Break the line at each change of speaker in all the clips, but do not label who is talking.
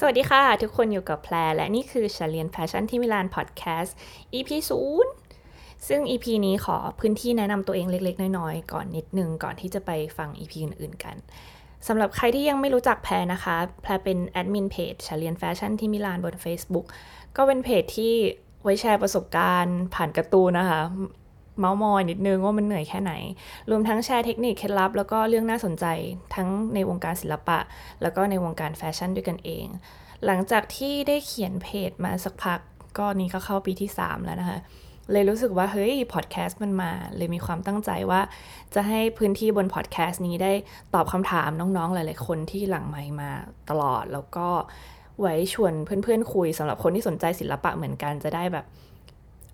สวัสดีค่ะ ทุกคนอยู่กับแพรและนี่คือฉันเรียนแฟชั่นที่มิลาน podcast EP ศูนย์ซึ่ง EP นี้ขอพื้นที่แนะนำตัวเองเล็กๆ น้อยๆ ก่อนนิดนึง ก่อนที่จะไปฟัง EP อื่นๆกันสำหรับใครที่ยังไม่รู้จักแพรนะคะ แพรเป็นแอดมินเพจฉันเรียนแฟชั่นที่มิลานบน Facebook ก็เป็นเพจที่ไว้แชร์ประสบการณ์ผ่านการ์ตูนนะคะ เมาส์มอยนิดนึงว่ามันเหนื่อยแค่ไหน รวมทั้งแชร์เทคนิคเคล็ดลับ แล้วก็เรื่องน่าสนใจทั้งในวงการศิลปะ แล้วก็ในวงการแฟชั่นด้วยกันเอง หลังจากที่ได้เขียนเพจมาสักพัก ก็นี้ก็เข้าปีที่ 3 แล้วนะคะเลยรู้สึกว่าเฮ้ยพอดแคสต์มันมา เลยมีความตั้งใจว่า จะให้พื้นที่บนพอดแคสต์นี้ได้ตอบคำถามน้องๆ หลายๆ คนที่หลังไมค์มาตลอด แล้วก็ไว้ชวนเพื่อนๆ คุยสำหรับคนที่สนใจศิลปะเหมือนกันจะได้แบบ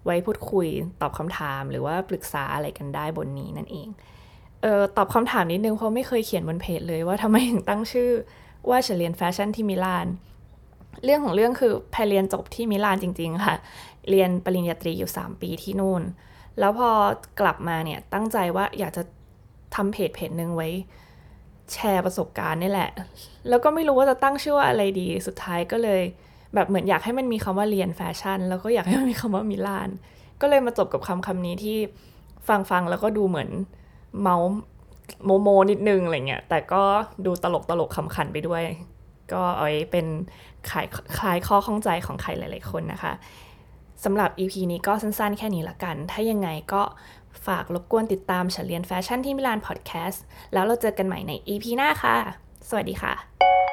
ไว้พูดคุยตอบคำถามหรือว่าปรึกษาอะไรกันได้บนนี้นั่นเองเออตอบคำถามนิดนึงเพราะไม่เคยเขียนบนเพจเลยว่าทำไมถึงตั้งชื่อว่าเฉลียนแฟชั่นที่มิลาน เรื่องของเรื่องคือแพรเรียนจบที่มิลานจริง ๆ ค่ะ เรียนปริญญาตรีอยู่ 3 ปีที่นู่น แล้วพอกลับมาเนี่ยตั้งใจว่าอยากจะทำเพจเพจหนึ่งไว้ แชร์ประสบการณ์นี่แหละ แล้วก็ไม่รู้ว่าจะตั้งชื่อว่าอะไรดี สุดท้ายก็เลย แบบเหมือนอยากให้มันมีคำว่าเรียนแฟชั่น แล้วก็อยากให้มันมีคำว่ามิลาน ก็เลยมาจบกับคำคำนี้ที่ฟังฟังแล้วก็ดูเหมือนเมาโมโมนิดนึงอะไรเงี้ยแต่ก็ดูตลกตลกขำขันไปด้วย ก็เอาไว้เป็นขายคลายข้อข้องใจของใครหลาย ๆ คนนะคะสำหรับ EP นี้ก็สั้น ๆ แค่นี้ละกัน ถ้ายังไงก็ฝากรบกวนติดตามฉันเรียนแฟชั่นที่มิลานพอดแคสต์ แล้วเราเจอกันใหม่ใน EP หน้าค่ะ สวัสดีค่ะ